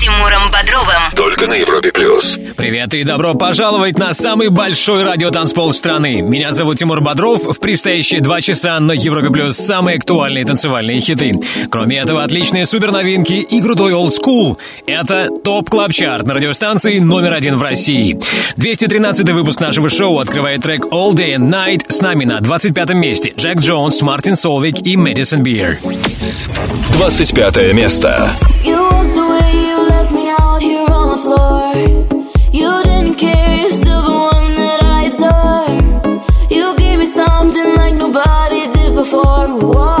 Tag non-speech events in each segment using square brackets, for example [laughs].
Тимуром Бодровым. Только на Европе Плюс. Привет и добро пожаловать на самый большой радиотанцпол страны. Меня зовут Тимур Бодров. В предстоящие два часа на Европе Плюс самые актуальные танцевальные хиты. Кроме этого, отличные супер новинки и крутой old school. Это Top Club Chart на радиостанции номер один в России. 213 выпуск нашего шоу открывает трек All Day and Night. С нами на 25 месте Jax Jones, Martin Solveig и Madison Beer. 25 место. You floor. You didn't care, you're still the one that I adore. You gave me something like nobody did before. Whoa.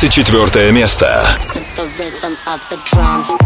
24 место. The rhythm of the drum.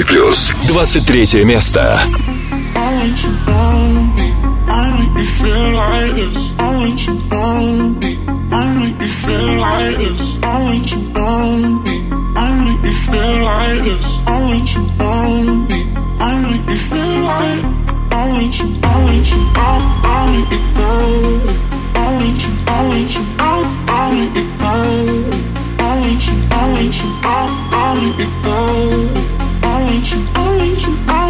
Европе Плюс. 23 место. I want you. I want you. I. I want you. I need you, I need you, I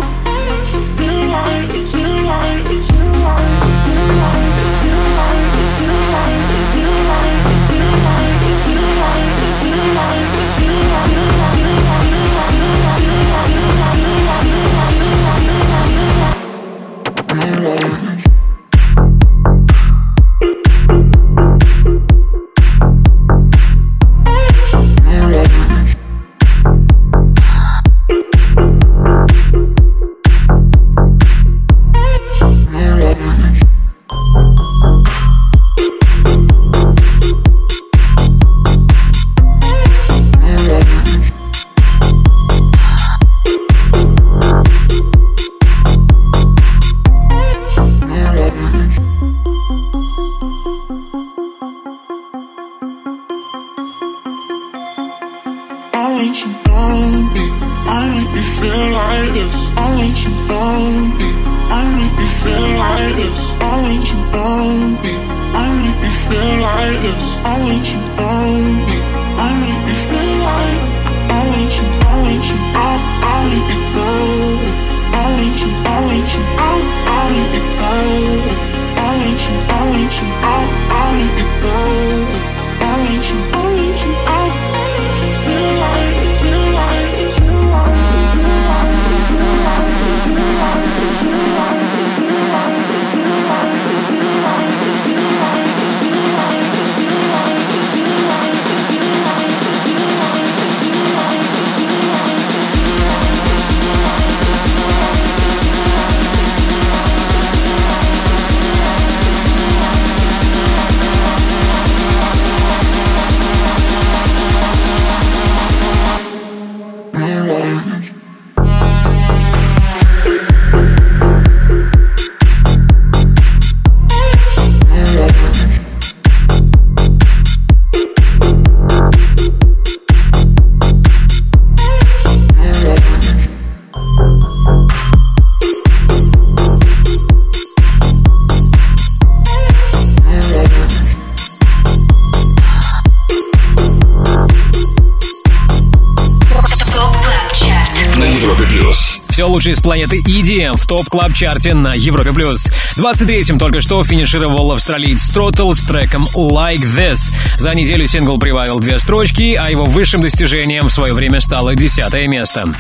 Лучшее из планеты EDM в топ клаб чарте на Европе+. плюс. 23-м только что финишировал австралиец Throttle с треком Like This. За неделю сингл прибавил две строчки, а его высшим достижением в свое время стало десятое место.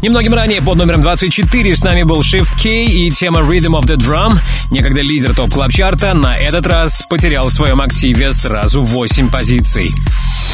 Немногим ранее под номером 24 с нами был Shift K и тема Rhythm of the Drum. Некогда лидер топ клаб чарта на этот раз потерял в своем активе сразу 8 позиций.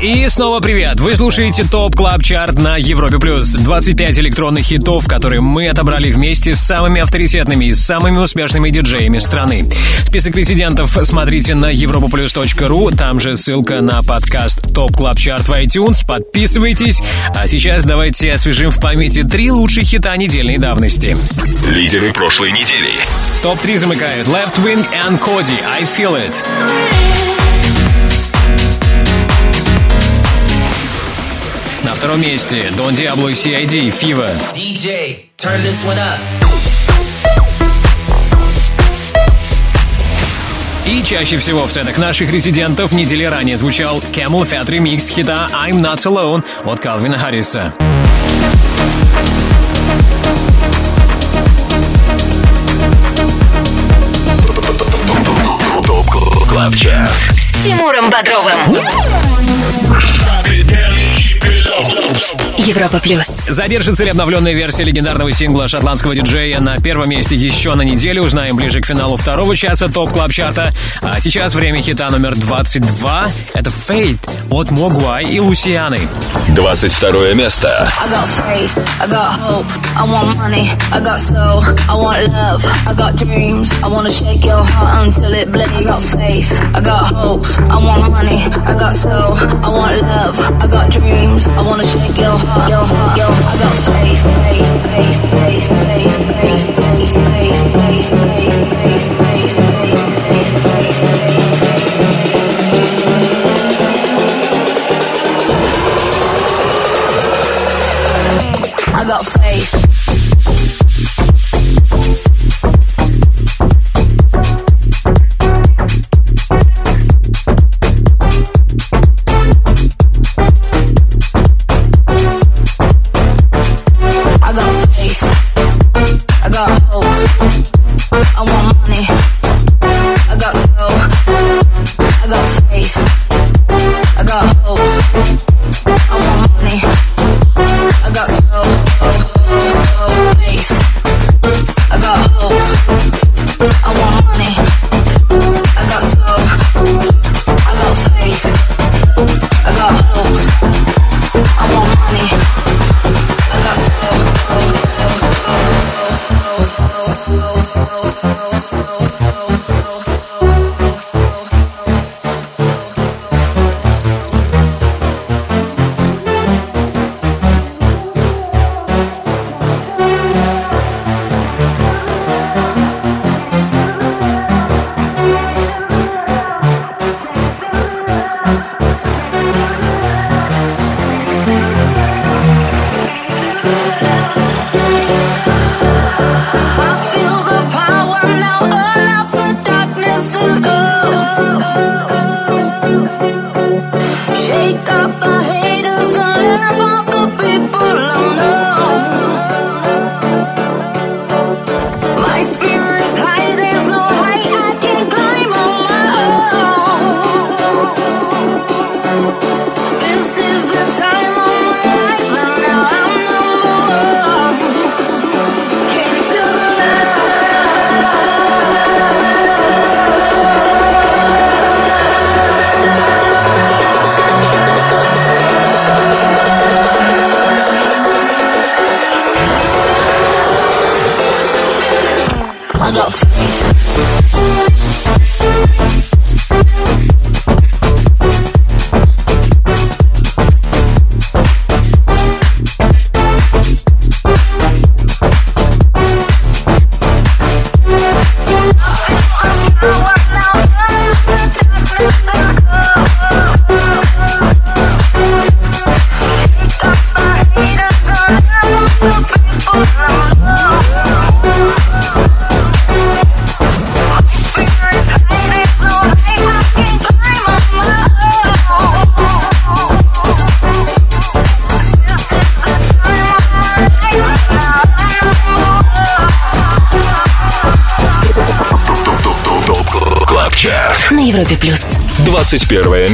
И снова привет! Вы слушаете Top Club Chart на Европе+. плюс. 25 электронных хитов, которые мы отобрали вместе с самыми авторитетными и самыми успешными диджеями страны. Список резидентов смотрите на europaplus.ru, там же ссылка на подкаст Top Club Chart в iTunes. Подписывайтесь. А сейчас давайте освежим в памяти три лучших хита недельной давности. Лидеры прошлой недели. Топ-3 замыкают Leftwing and Kody I Feel It. На втором месте Don Diablo и CID Fever. DJ, turn this one up. И чаще всего в сетах наших резидентов недели ранее звучал CamelPhat ремикс хита I'm Not Alone от Калвина Харриса. Top Club Chart. с Тимуром Бодровым. Европа плюс. Задержится ли обновленная версия легендарного сингла шотландского диджея на первом месте еще на неделю? Узнаем ближе к финалу второго часа Top Club Chart а. А сейчас время хита номер 22. Это Fate от Могуай и Лусианы. 22 место. I got faith, I got hope, I want money, I got soul, I want love, I got dreams, I wanna shake your heart until it bleeds. I got faith, I got hope, I want money, I got soul, I want love, I got dreams, I wanna shake your heart, your heart, your heart. I got face, face, face, face, face, face, face, face, face, face, face, face, face, face, face, face.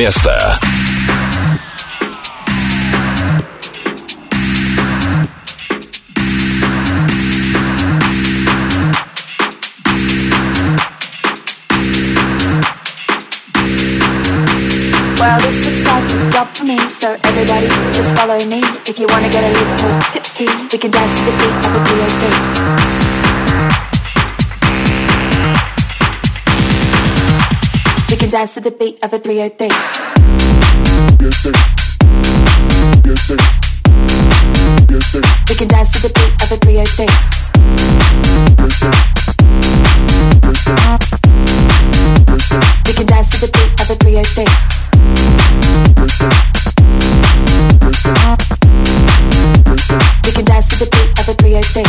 место. Well, this looks like a job for me, so everybody just follow me. If you wanna get a little tipsy, we can dance to the beat of the B.O.B. We can dance to the beat of a 303. Well,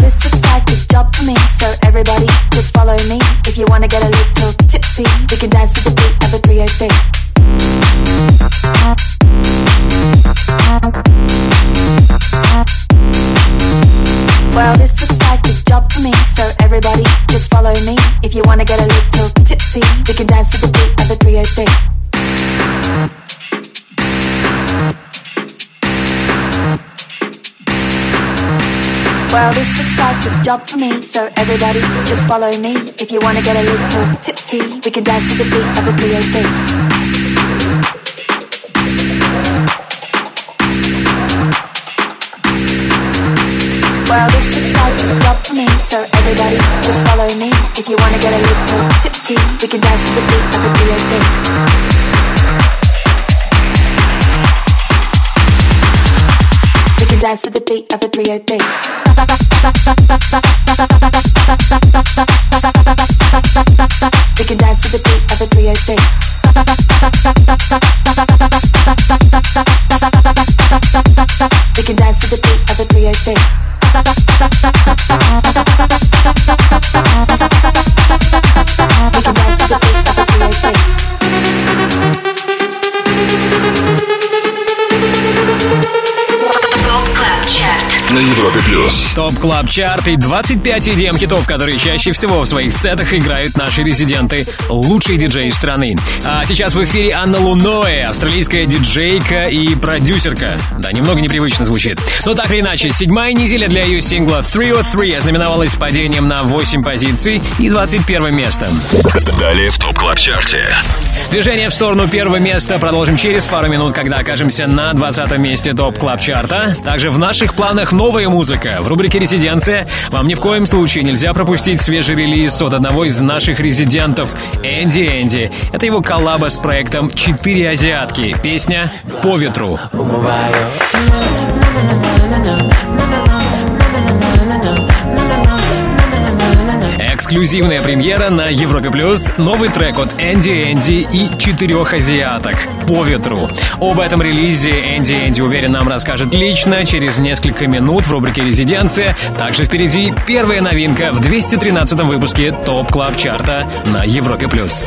this looks like a job for me, so everybody just follow me. If you wanna get a little tipsy, we can dance to the beat of a 303. Well, this looks like a job for me, so everybody just follow me. If you wanna get a little We can dance to the beat of the 303. Well, this looks like a job for me, so everybody just follow me. If you wanna get a little tipsy, we can dance to the beat of the 303. Well, this looks like a job for me, so everybody just follow me. If you wanna get a little tipsy, we can dance to the beat of the 303. We can dance to the beat of the 303. We can dance to the beat of the 303. We can dance to the beat of the 303. На Европе плюс. Top Club Chart и 25 EDM хитов, которые чаще всего в своих сетах играют наши резиденты, лучшие диджеи страны. А сейчас в эфире Anna Lunoe, австралийская диджейка и продюсерка. Да, немного непривычно звучит. Но так или иначе, седьмая неделя для ее сингла 303 ознаменовалась падением на 8 позиций и 21 местом. Далее в Top Club Chart е. Движение в сторону первого места продолжим через пару минут, когда окажемся на 20 месте Top Club Chart а Также в наших планах новая музыка. В рубрике «Резиденция» вам ни в коем случае нельзя пропустить свежий релиз от одного из наших резидентов Энди Энди. Это его коллаба с проектом «Четыре азиатки». Песня «По ветру». Эксклюзивная премьера на Европе Плюс. Новый трек от Энди Энди и четырех азиаток «По ветру». Об этом релизе Энди Энди, уверен, нам расскажет лично через несколько минут в рубрике «Резиденция». Также впереди первая новинка в 213 выпуске Top Club Chart а на Европе Плюс.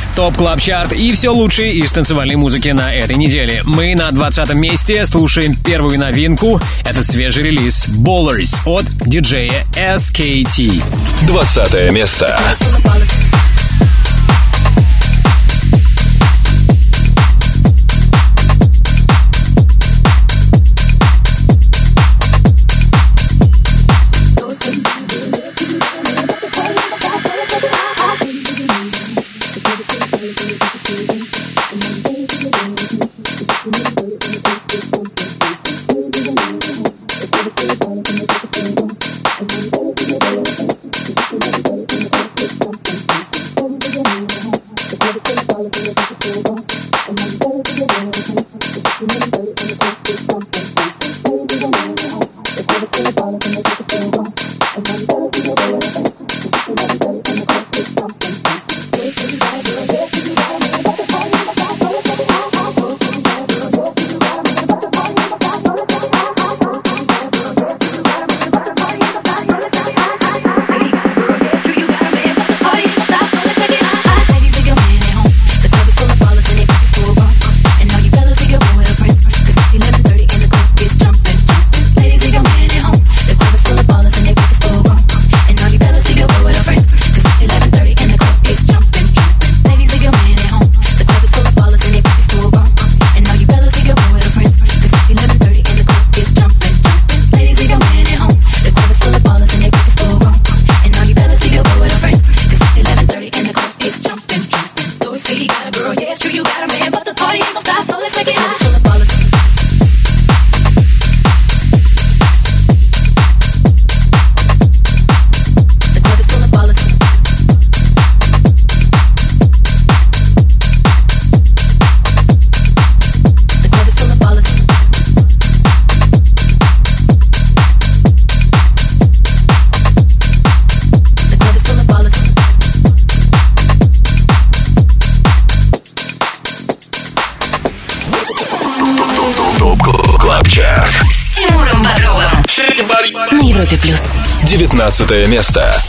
Top Club Chart и все лучшее из танцевальной музыки на этой неделе. Мы на 20 месте слушаем первую новинку. Это свежий релиз Ballers от диджея SKT. 20 место. And 19 место.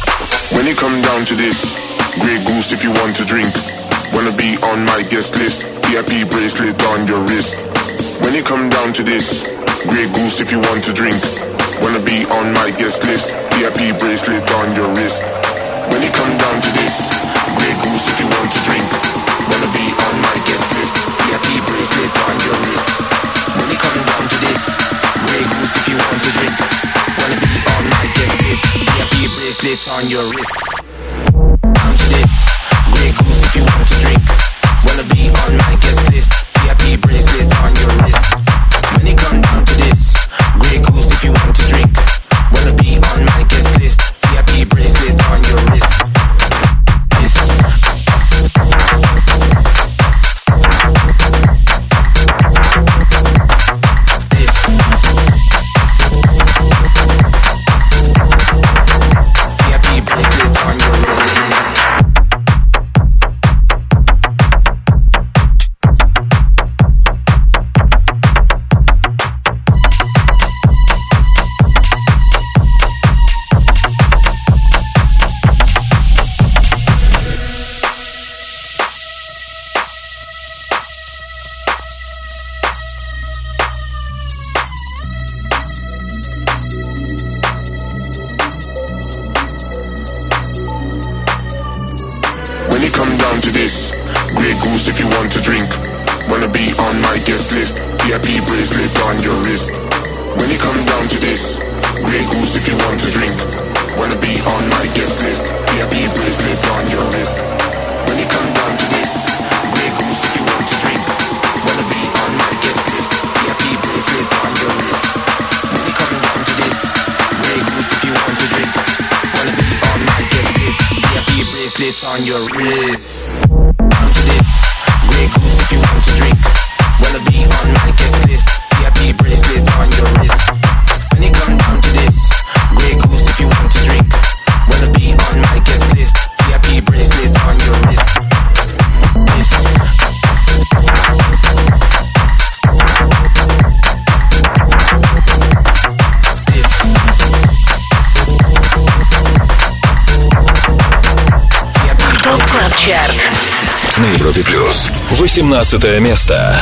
18 место.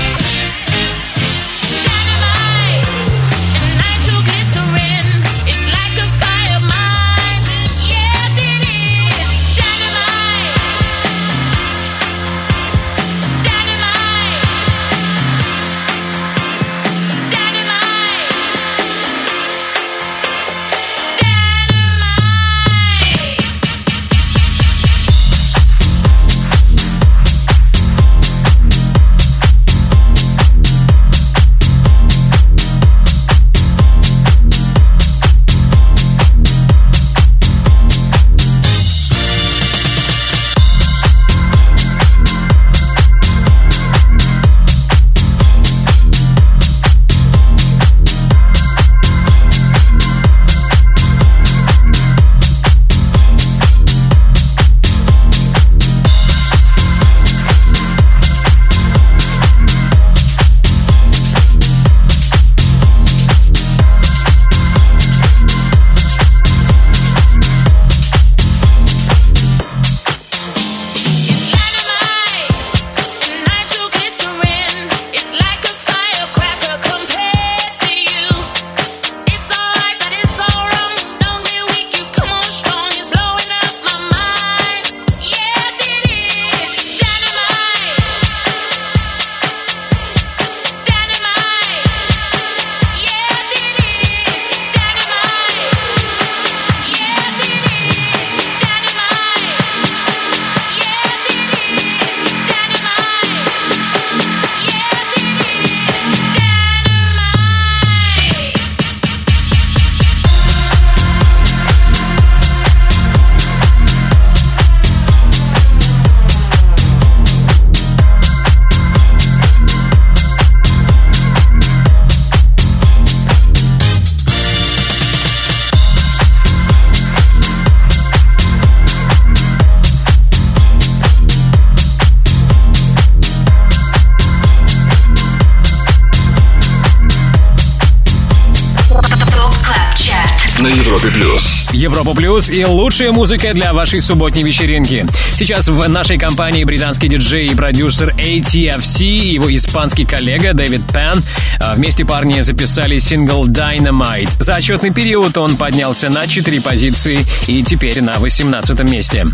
Европа Плюс и лучшая музыка для вашей субботней вечеринки. Сейчас в нашей компании британский диджей и продюсер ATFC и его испанский коллега David Penn. А, Вместе парни записали сингл Dynamite. За отчетный период он поднялся на 4 позиции и теперь на 18 месте.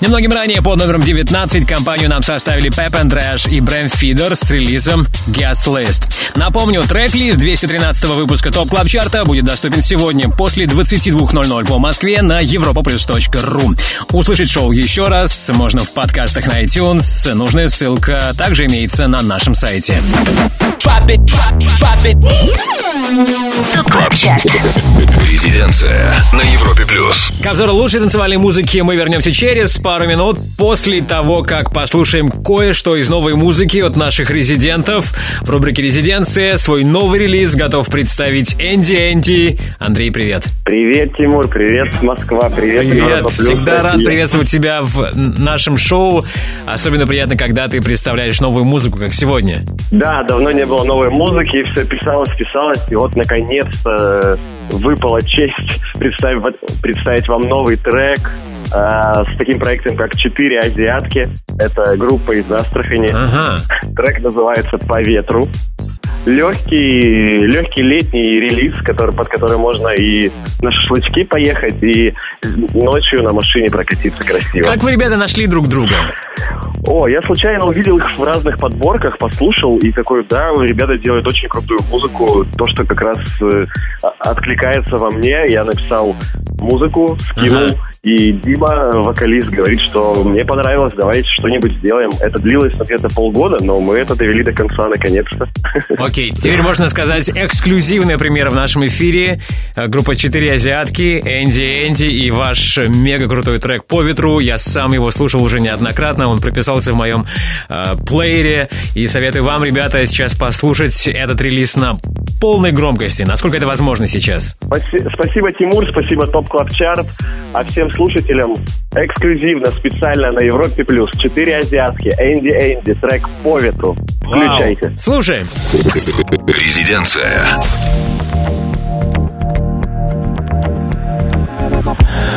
Немногим ранее под номером 19 компанию нам составили Pep and и Bram Fidder с релизом Guest List. Напомню, трек-лист 213 выпуска Top Club Chart а будет доступен сегодня после 22.00 по Москве на europaplus.ru. Услышать шоу еще раз можно в подкастах на iTunes. Нужная ссылка также имеется на нашем сайте. КЛАБ ЧАРТ Резиденция на Европе плюс. К обзору лучшей танцевальной музыки мы вернемся через пару минут после того, как послушаем кое-что из новой музыки от наших резидентов. В рубрике «Резиденция» свой новый релиз готов представить Энди Энди. Андрей, привет. Привет, Тимур, привет, Москва, привет, Привет. Европа Всегда рад приветствовать тебя в нашем шоу. Особенно приятно, когда ты представляешь новую музыку, как сегодня. Да, давно не было новой музыки, все писалось, писалось, и вот наконец-то выпала честь представить, представить вам новый трек с таким проектом, как «Четыре азиатки». Это группа из Астрахани. Ага. Трек называется «По ветру». Легкий, легкий летний релиз, который, под который можно и на шашлычки поехать, и ночью на машине прокатиться красиво. Как вы, ребята, нашли друг друга? О, я случайно увидел их в разных подборках, послушал и такой, да, ребята делают очень крутую музыку, то, что как раз э, а- откликается во мне. Я написал музыку, скинул, Ага. И Дима, вокалист, говорит, что мне понравилось, давайте что-нибудь сделаем. Это длилось где-то полгода, но мы это довели до конца наконец-то. [laughs] Окей, теперь можно сказать эксклюзивная премьера в нашем эфире. Э, Группа «Четыре азиатки», Энди Энди и ваш мега крутой трек «По ветру». Я сам его слушал уже неоднократно, он прописался в моем э, плеере. И советую вам, ребята, сейчас послушать этот релиз на полной громкости, насколько это возможно сейчас. Спаси- Спасибо, Тимур, спасибо Top Club Chart, а всем слушателям эксклюзивно, специально на Европе Плюс. Четыре азиатки, Энди Энди, трек «По ветру». Включайте. Вау. Слушаем. Резиденция.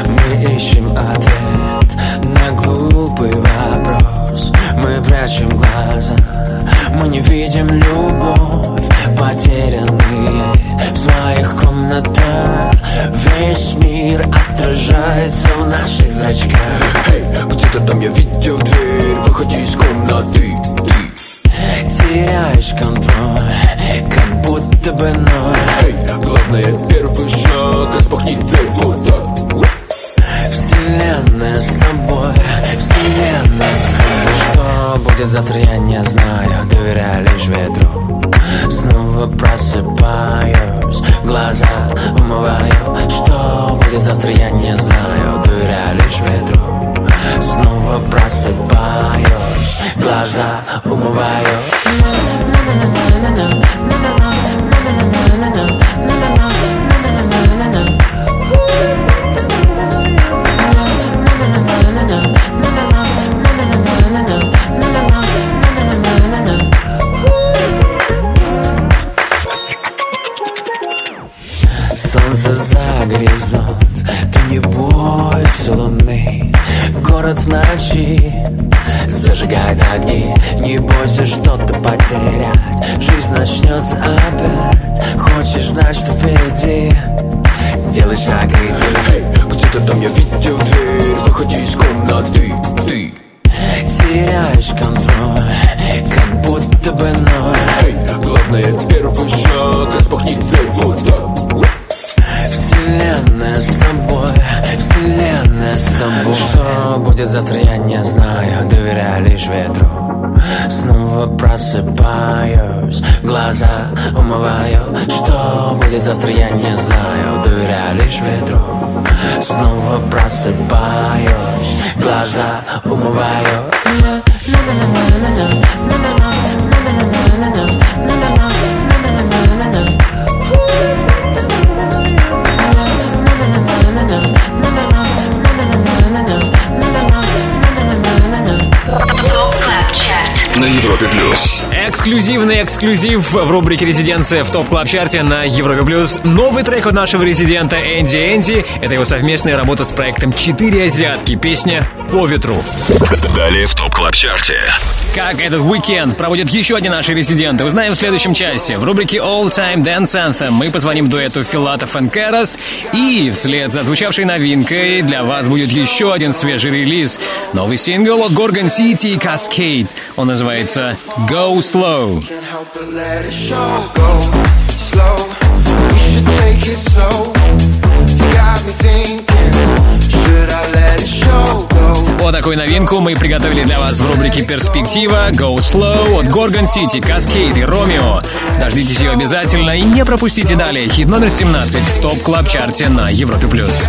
Мы ищем ответ на глупый вопрос Мы прячем глаза, мы не видим любовь Потерянные в своих комнатах Весь мир отражается в наших зрачках. Эй, где-то там я видел дверь. Выходи из комнаты, ты Теряешь контроль, как будто бы ноль. Эй, главное первый шаг, распахни дверь. Вот так Вселенная с тобой, вселенная с тобой. Что будет завтра, я не знаю, доверяю лишь ветру. Снова просыпаюсь, глаза умываю. Что будет завтра, я не знаю, доверяю лишь ветру. Снова просыпаюсь, глаза умываю Cause I. эксклюзивный эксклюзив в рубрике «Резиденция» в Top Club Chart е на Европе+. плюс. Новый трек от нашего резидента Энди Энди. Это его совместная работа с проектом «Четыре азиатки». Песня «По ветру». Далее в Top Club Chart е. Как этот уикенд проводят еще одни наши резиденты, узнаем в следующем часе. В рубрике All Time Dance Anthem мы позвоним дуэту Филатов и Карас. И вслед за звучавшей новинкой для вас будет еще один свежий релиз. Новый сингл от Gorgon City и Cascade. Он называется Go Slow. Вот такую новинку мы приготовили для вас в рубрике «Перспектива» Go Slow от Gorgon City, Cascade и Romeo. Дождитесь ее обязательно и не пропустите далее хит номер 17 в топ клаб чарте на Европе+. плюс.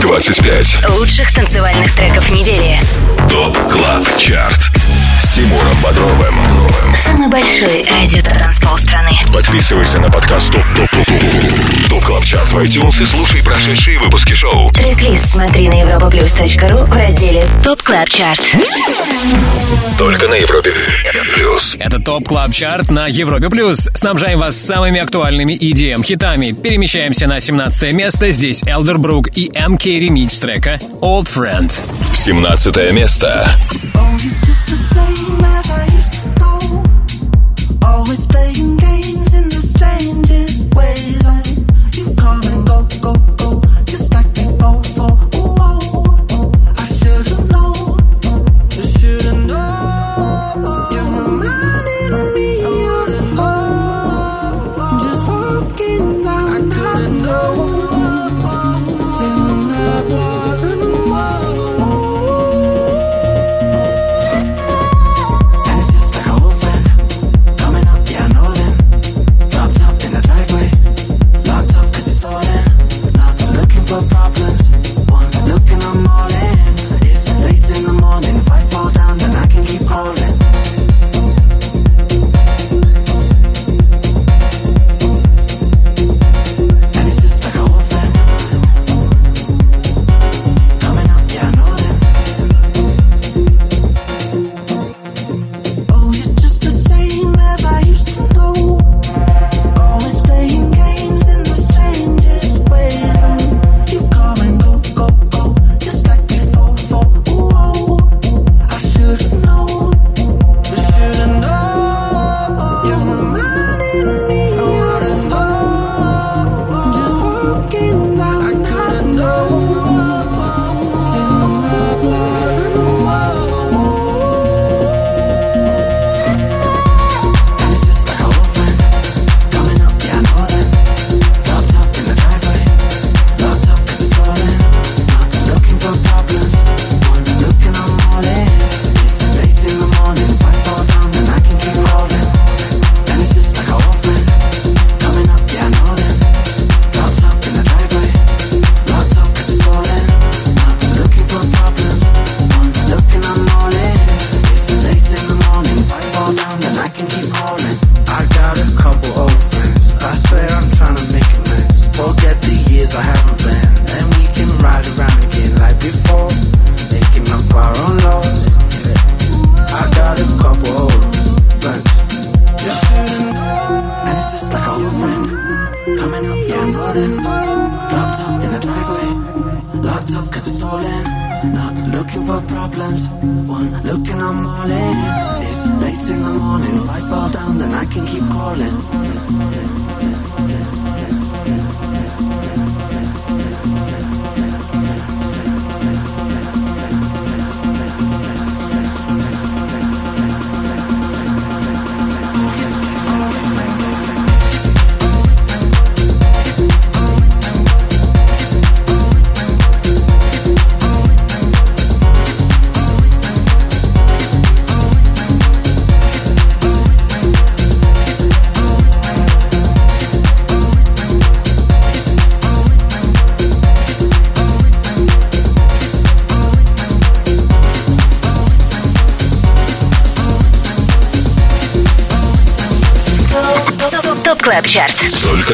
25. Лучших танцевальных треков недели. Top Club Chart. Тимуром Бодровым. Самый большой радиотанцпол страны. Подписывайся на подкаст Top Top Top Top Top Club Chart в iTunes и слушай прошедшие выпуски шоу. Трек-лист смотри на europaplus.ru в разделе Top Club Chart. Только на Европе Плюс. Это Top Club Chart на Европе+. плюс. Снабжаем вас самыми актуальными EDM-хитами. Перемещаемся на 17 место. Здесь Elderbrook и MK ремикс трека Old Friend. 17 место. Always playing games in the strangest ways.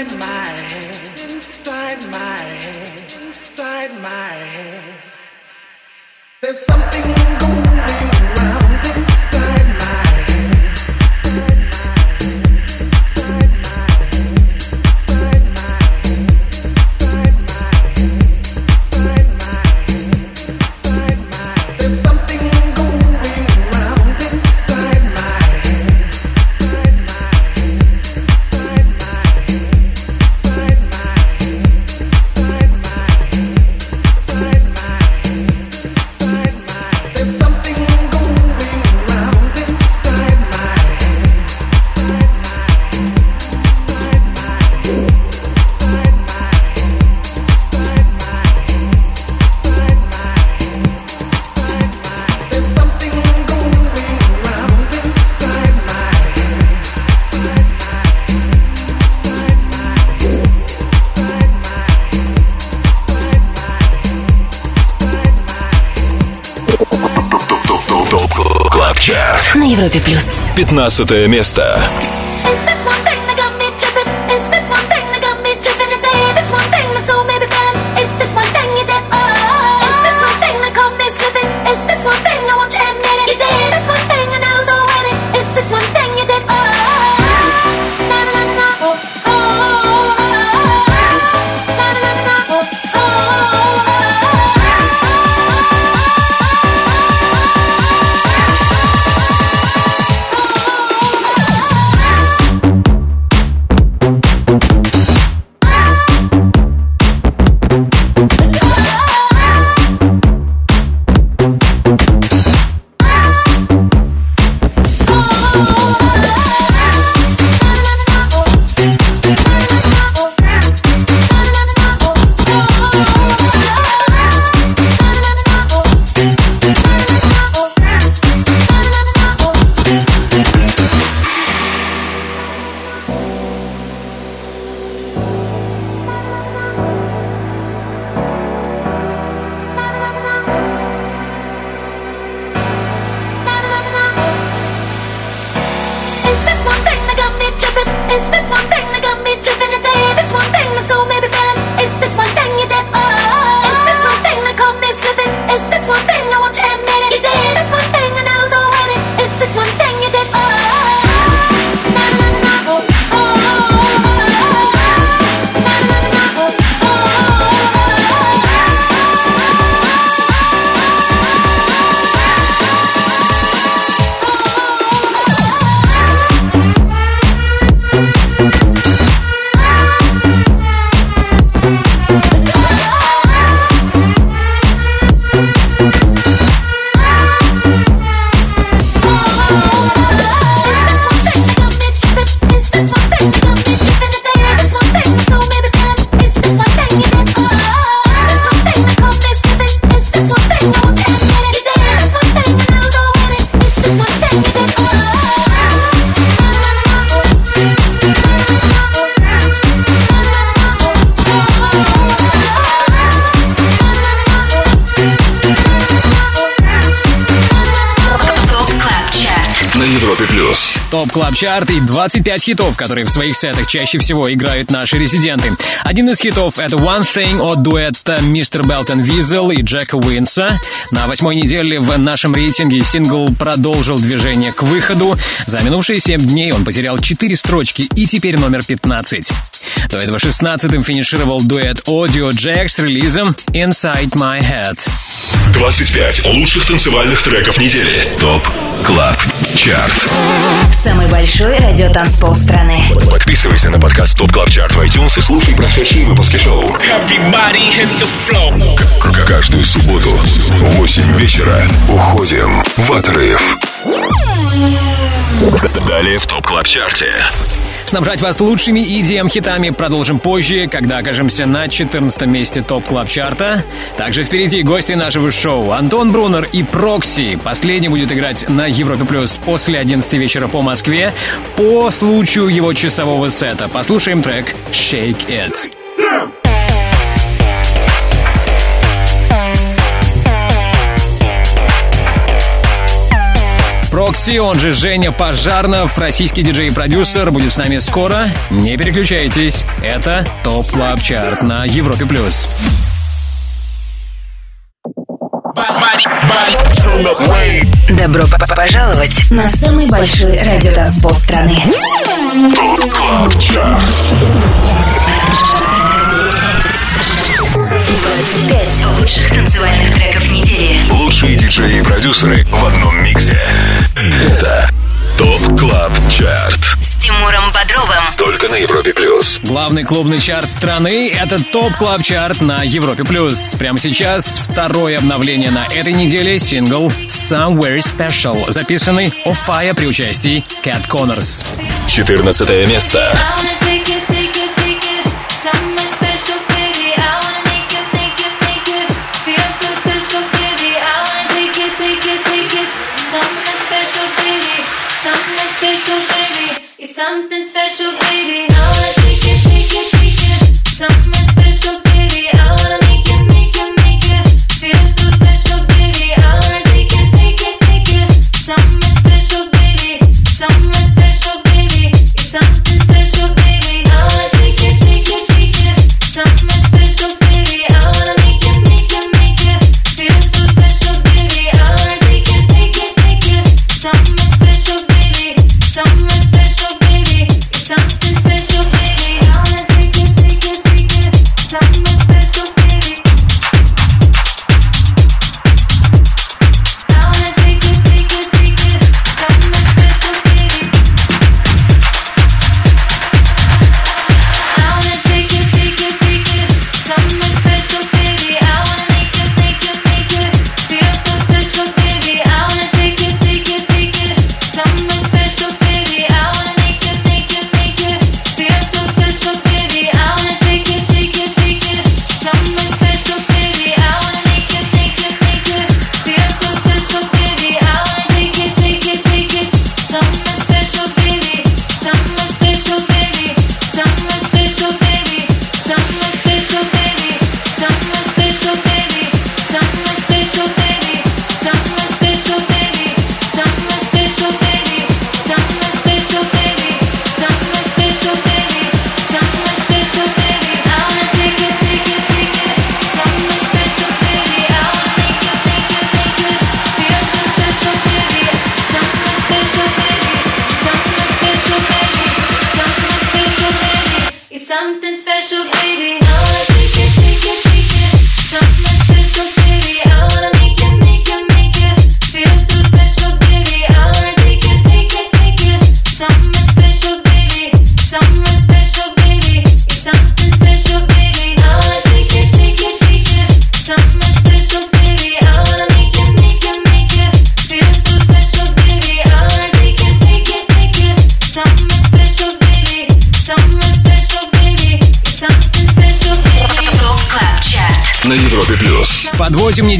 inside my head, inside my head, inside my head. 15 место. Top Club Chart и 25 хитов, которые в своих сетах чаще всего играют наши резиденты. Один из хитов — это One Thing от дуэта Mr. Belt & Wezol и Jack Wins а. На восьмой неделе в нашем рейтинге сингл продолжил движение к выходу. За минувшие семь дней он потерял четыре строчки и теперь номер 15. До этого 16-м финишировал дуэт Audiojack с релизом Inside My Head. 25 лучших танцевальных треков недели. ТОП КЛАБ ЧАРТ Самый большой радиотанцпол страны. Подписывайся на подкаст Top Club Chart в iTunes и слушай прошедшие выпуски шоу. К- Каждую субботу в 8 вечера уходим в отрыв. Далее в Top Club Chart е. Снабжать вас лучшими EDM-хитами продолжим позже, когда окажемся на 14 месте Top Club Chart а. Также впереди гости нашего шоу Антон Брунер и Прокси. Последний будет играть на Европе Плюс после 11 вечера по Москве по случаю его часового сета. Послушаем трек «Shake It». Прокси, он же Женя Пожарнов, российский диджей и продюсер, будет с нами скоро. Не переключайтесь, это Top Club Chart на Европе+. плюс. Добро п- п- пожаловать на самый большой радиотанцпол страны. Top Club Chart. 25 лучших танцевальных треков недели. Лучшие диджеи и продюсеры в одном миксе. Это Top Club Chart. С Тимуром Бодровым. Только на Европе Плюс. Главный клубный чарт страны — это Top Club Chart на Европе+. плюс. Прямо сейчас второе обновление на этой неделе — сингл «Somewhere Special», записанный Офая при участии Кэт Коннорс. 14 место. I wanna take it, Something special, baby. No.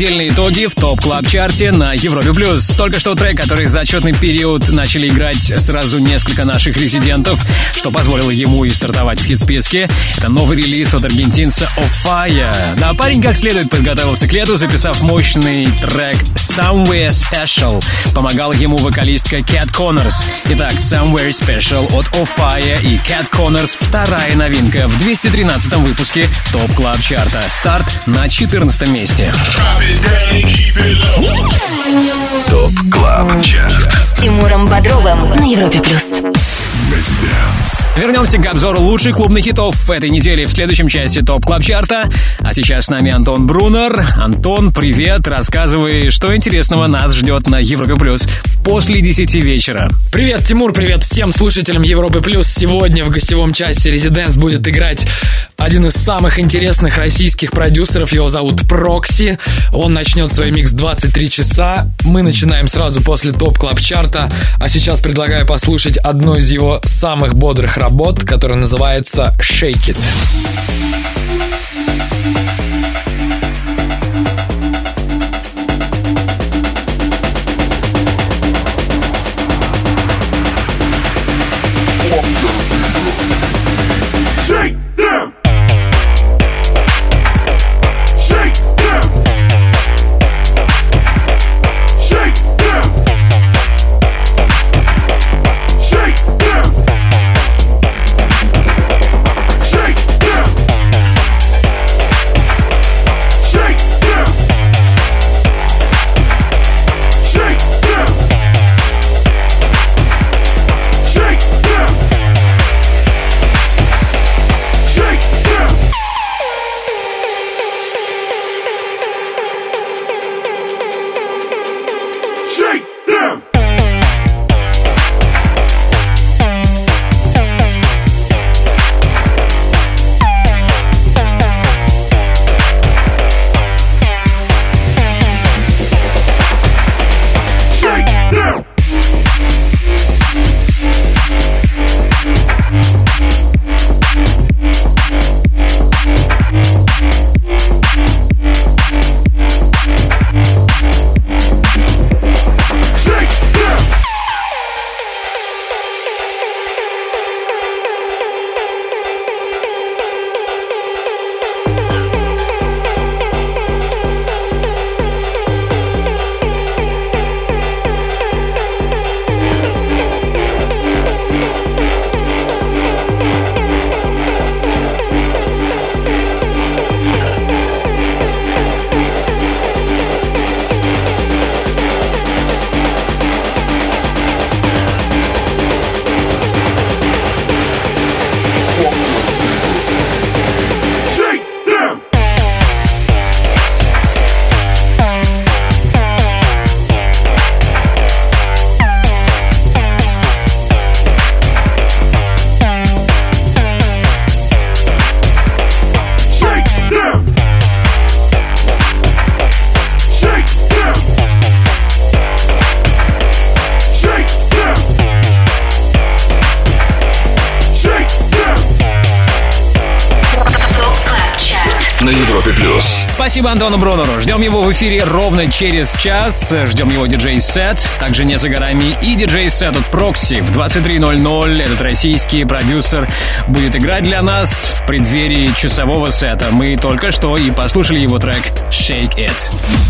Недельные итоги в Top Club Chart е на Европе+. плюс. Только что трек, который за отчетный период начали играть сразу несколько наших резидентов, что позволило ему и стартовать в хит-списке. Это новый релиз от аргентинца Офая. Да, парень как следует подготовился к лету, записав мощный трек Somewhere Special. Помогала ему вокалистка Кэт Коннорс. Итак, Somewhere Special от Офая и Кэт Коннорс вторая новинка в 213 выпуске Top Club Chart а. Старт на 14 месте. Top Club Chart. С Тимуром Бодровым на Европе плюс. Вернемся к обзору лучших клубных хитов этой недели в следующем часе Top Club Chart а. А сейчас с нами Антон Брунер. Антон, привет, рассказывай, что интересного нас ждет на Европе Плюс после 10 вечера. Привет, Тимур, привет всем слушателям Европы Плюс. Сегодня в гостевом часе Residents будет играть один из самых интересных российских продюсеров. Его зовут Прокси. Он начнет свой микс в 23 часа. Мы начинаем сразу после Top Club Chart а. А сейчас предлагаю послушать одну из его самых бодрых работ, которая называется «Shake It». Спасибо Антону Брунеру. Ждем его в эфире ровно через час. Ждем его диджей-сет. Также не за горами и диджей-сет от Прокси в 23.00. Этот российский продюсер будет играть для нас в преддверии часового сета. Мы только что и послушали его трек «Shake It».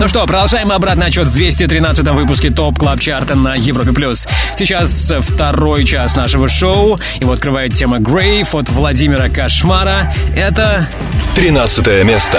Ну что, продолжаем обратный отсчет в 213 выпуске Top Club Chart а на Европе+. плюс. Сейчас второй час нашего шоу. Его открывает тема Grave от Владимира Cauchemar а. Это 13 место.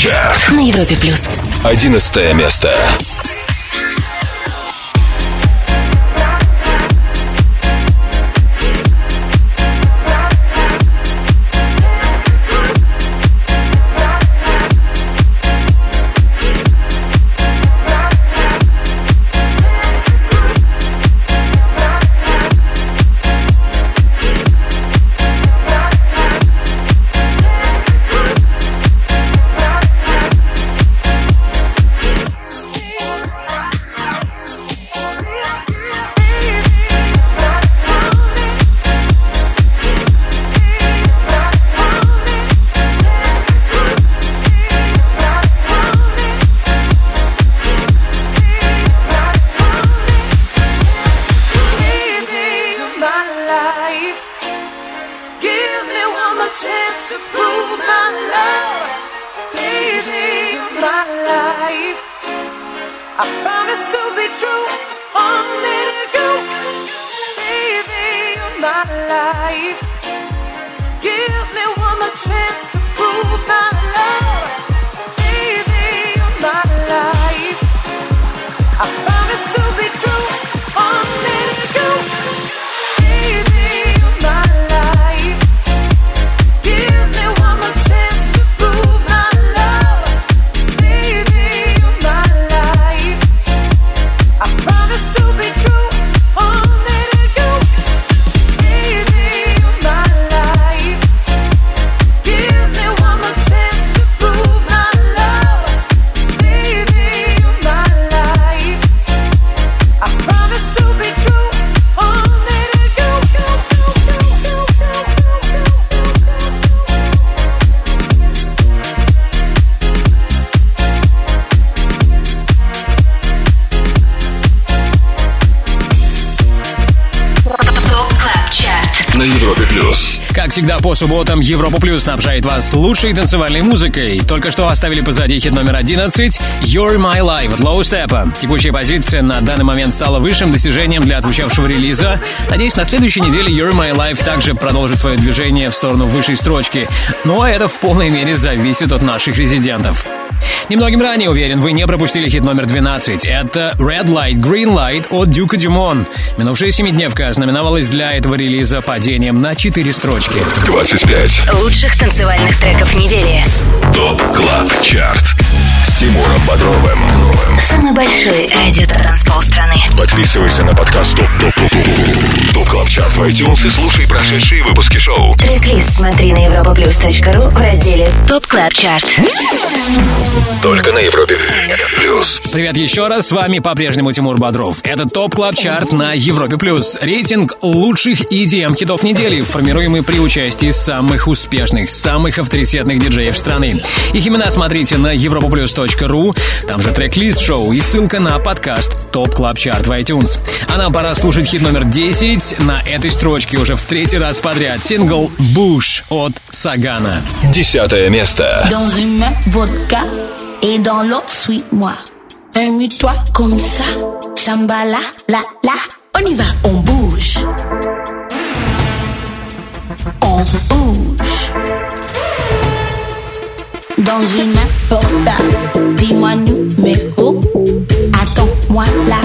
ЧАРТ. На Европе плюс. 11 место. Как всегда, по субботам Европа Плюс снабжает вас лучшей танцевальной музыкой. Только что оставили позади хит номер 11 You're My Life от Low Step. Текущая позиция на данный момент стала высшим достижением для отзвучавшего релиза. Надеюсь, на следующей неделе You're My Life также продолжит свое движение в сторону высшей строчки. Ну а это в полной мере зависит от наших резидентов. Немногим ранее, уверен, вы не пропустили хит номер 12. Это Red Light, Green Light от Дюка Дюмон. Минувшая семидневка ознаменовалась для этого релиза падением на 4 строчки. 25. Лучших танцевальных треков недели. Top Club Chart с Тимуром Бодровым Самый большой радиотанцпол страны. Подписывайся на подкаст Top Top Top Top Top Club Chart в iTunes и слушай прошедшие выпуски шоу Трек-лист смотри на europaplus.ru в разделе Top Club Chart. Только на Европе Плюс Привет еще раз, с вами по-прежнему Тимур Бодров. Это Top Club Chart на Европе+. плюс. Рейтинг лучших EDM-хитов недели, формируемый при участии самых успешных, самых авторитетных диджеев страны. Их имена смотрите на europaplus.ru, там же трек-лист шоу и ссылка на подкаст Top Club Chart в iTunes. А нам пора слушать хит номер 10 на этой строчке уже в третий раз подряд. Сингл «Bush» от Sagan а. Десятое место Dans une main, vodka et dans l'autre, suis-moi. Remue-toi comme ça, chambala, la, la. On y va, on bouge. On bouge. Dans une main, portable, Attends-moi là,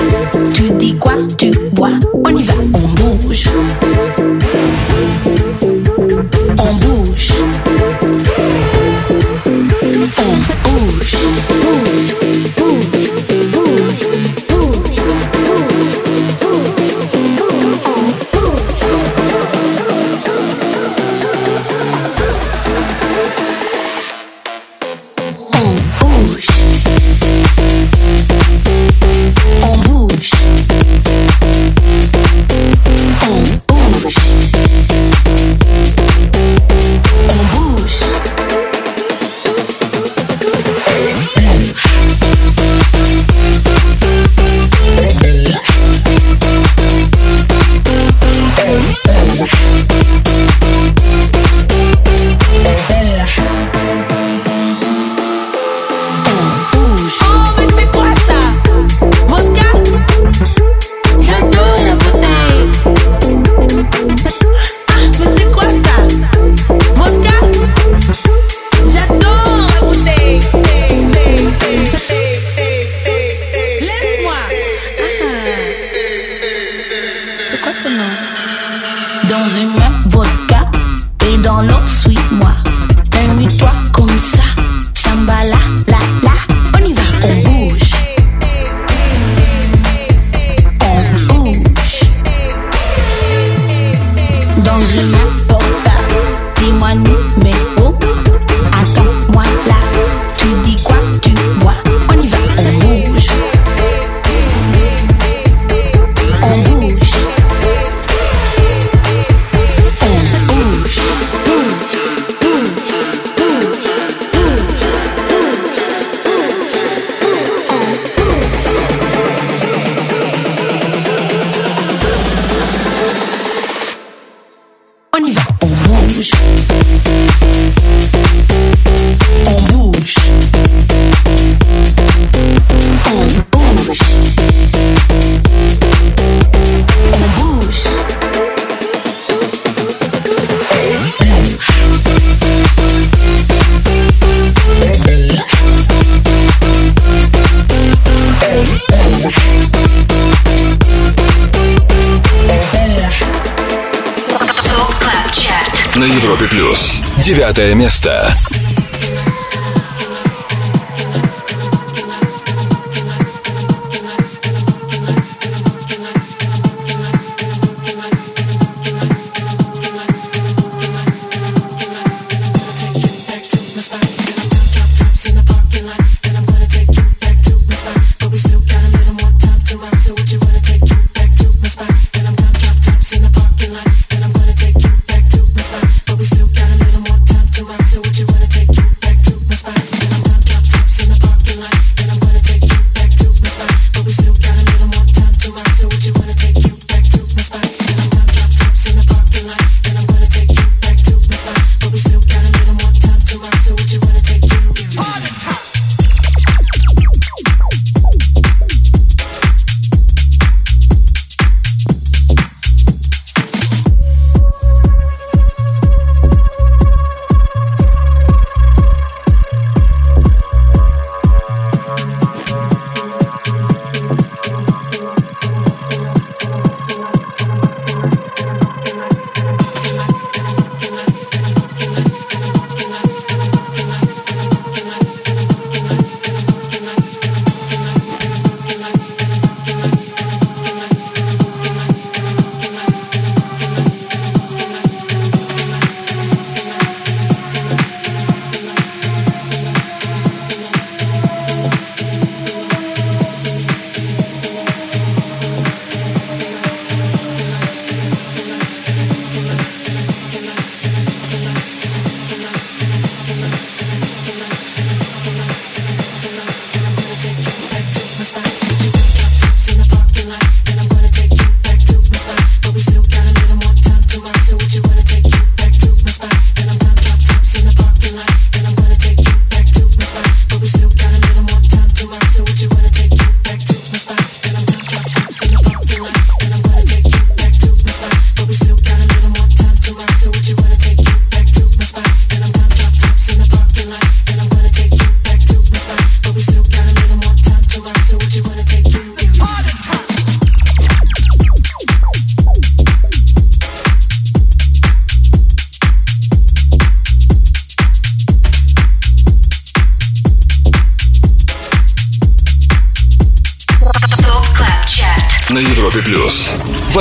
tu dis quoi, tu bois. On y va, on bouge. Девятое место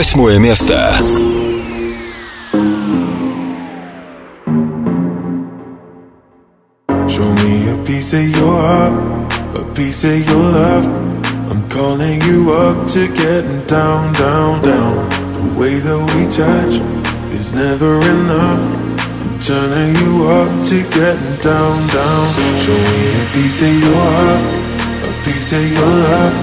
Восьмое место. Show me a piece of your heart, a piece of your love. I'm calling you up to getting down, down, down. The way that we touch is never enough. I'm turning you up to getting down, down. Show me a piece of your heart, a piece of your love.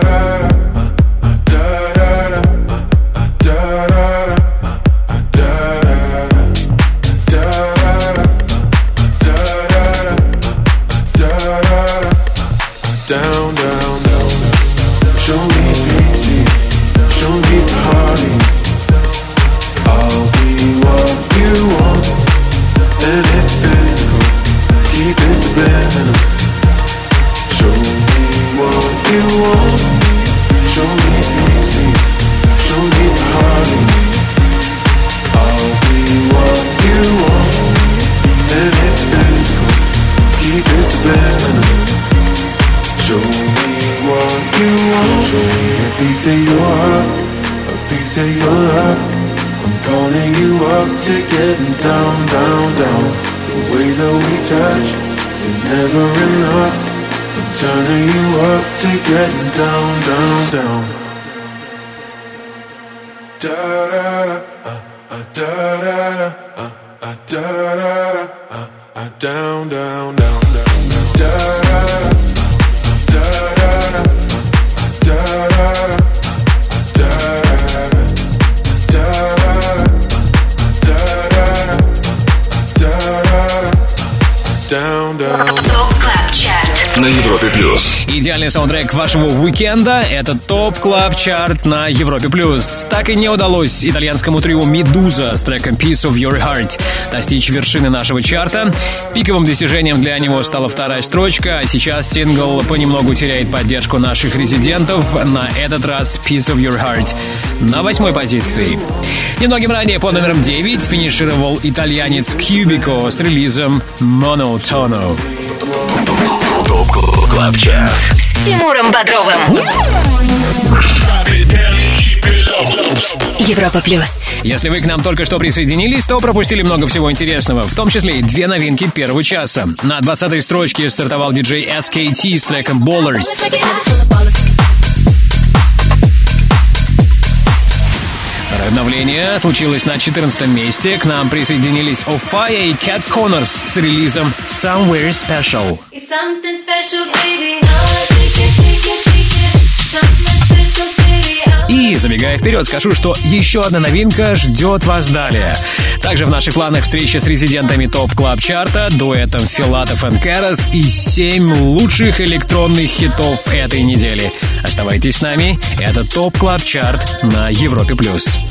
Идеальный саундтрек вашего уикенда — это Top Club Chart на Европе+. плюс. Так и не удалось итальянскому трио «Meduza» с треком «Piece of Your Heart» достичь вершины нашего чарта. Пиковым достижением для него стала вторая строчка, а сейчас сингл понемногу теряет поддержку наших резидентов. На этот раз «Piece of Your Heart» на восьмой позиции. Немногим ранее под номером 9 финишировал итальянец Qubiko с релизом «Monotono». Top Club Chart. С Тимуром Бодровым. Европа плюс. Если вы к нам только что присоединились, то пропустили много всего интересного, в том числе и две новинки первого часа. На 20-й строчке стартовал диджей SKT с треком Ballers. Обновление случилось на 14 месте. К нам присоединились Offaiah и Cat Connors с релизом Somewhere Special. И, забегая вперед, скажу, что еще одна новинка ждет вас далее. Также в наших планах встреча с резидентами Top Club Chart а, дуэтом Филатов и Карас и 7 лучших электронных хитов этой недели. Оставайтесь с нами, это Top Club Chart на Европе+. плюс.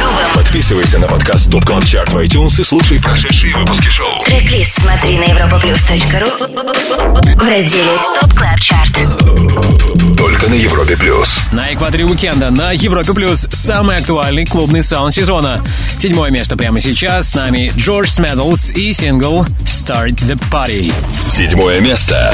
Подписывайся на подкаст Top Club Chart в iTunes и слушай прошедшие выпуски шоу. Трек-лист смотри на europaplus.ru в разделе Top Club Chart. Только на Европе плюс. На экваторе уикенда на Европе Плюс самый актуальный клубный саунд сезона. Седьмое место прямо сейчас. С нами George Smeddles и сингл Start the Party. Седьмое место.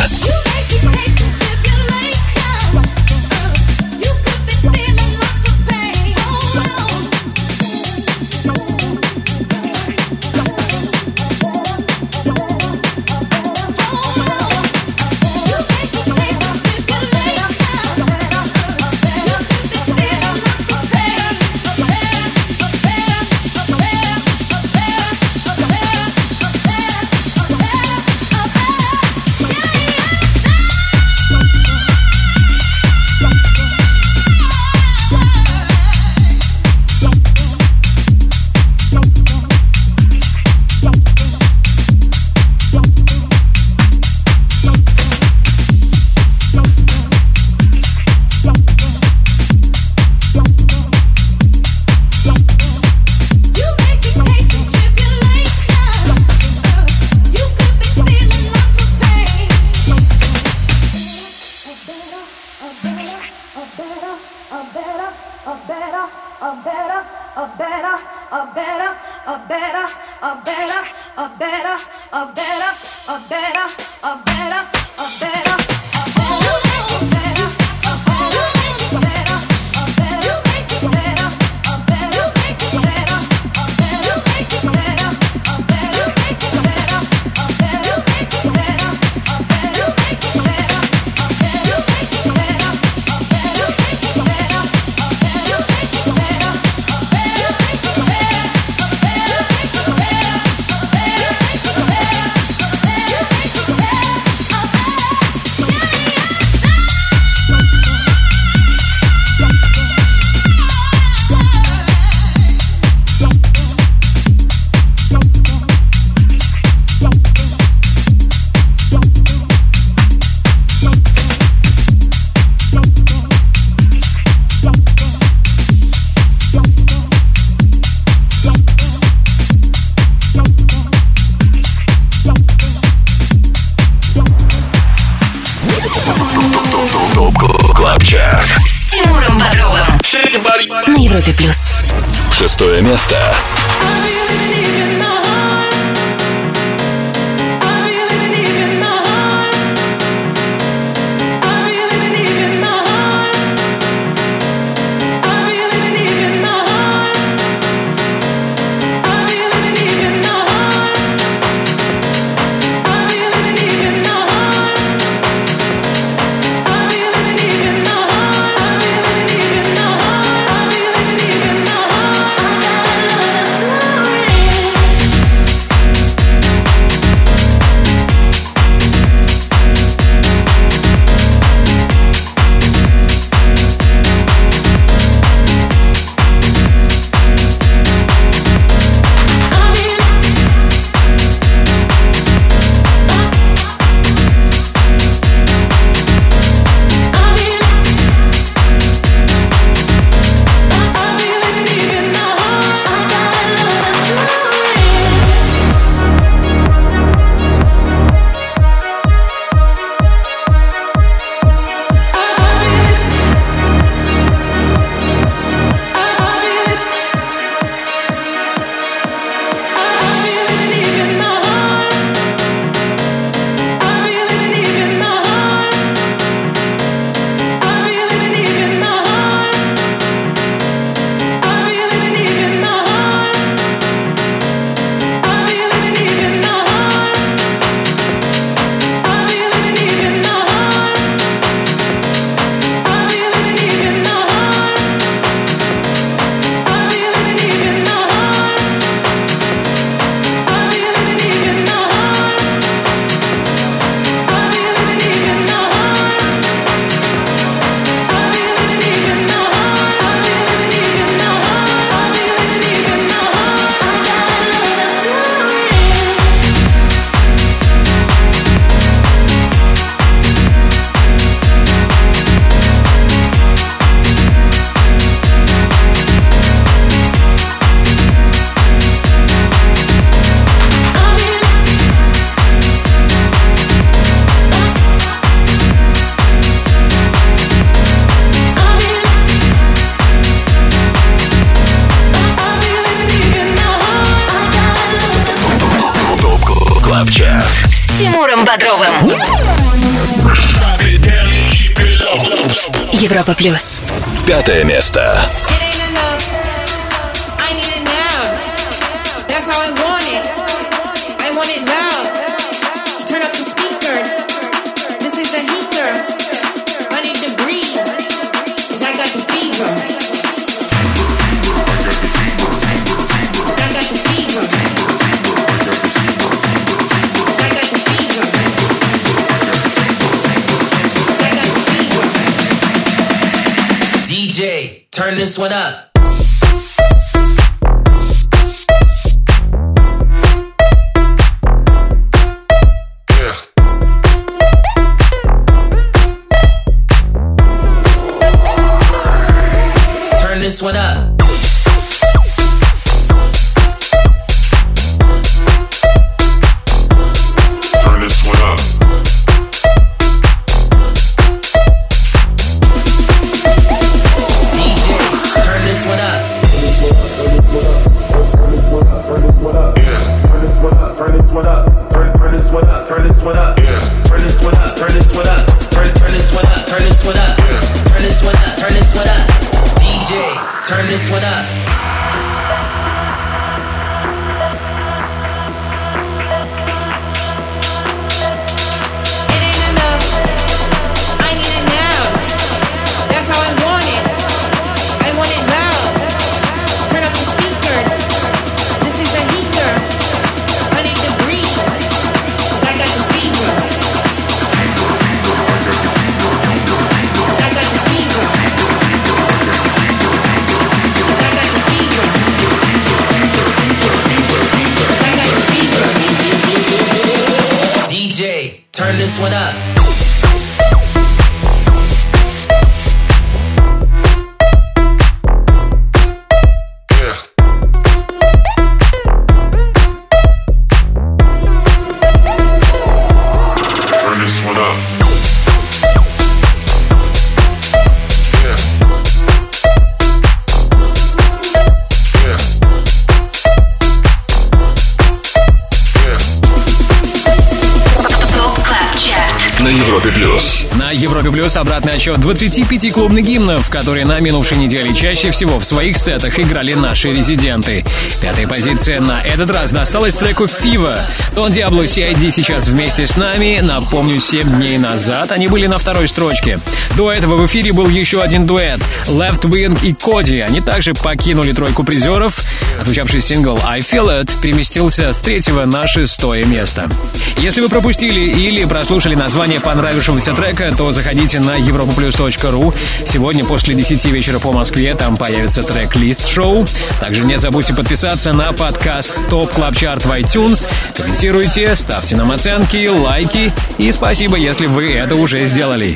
Отчет 25 клубных гимнов, которые на минувшей неделе чаще всего в своих сетах играли наши резиденты. Пятая позиция на этот раз досталась треку «Фива». Дон Диабло CID сейчас вместе с нами. Напомню, 7 дней назад они были на второй строчке. До этого в эфире был еще один дуэт — Left Wing и Коди. Они также покинули тройку призеров. Отзвучавший сингл «I Feel It» переместился с третьего на шестое место. Если вы пропустили или прослушали название понравившегося трека, то заходите на europaplus.ru. Сегодня после 10 вечера по Москве там появится трек-лист шоу. Также не забудьте подписаться на подкаст Top Club Chart в iTunes. Комментируйте, ставьте нам оценки, лайки и спасибо, если вы это уже сделали.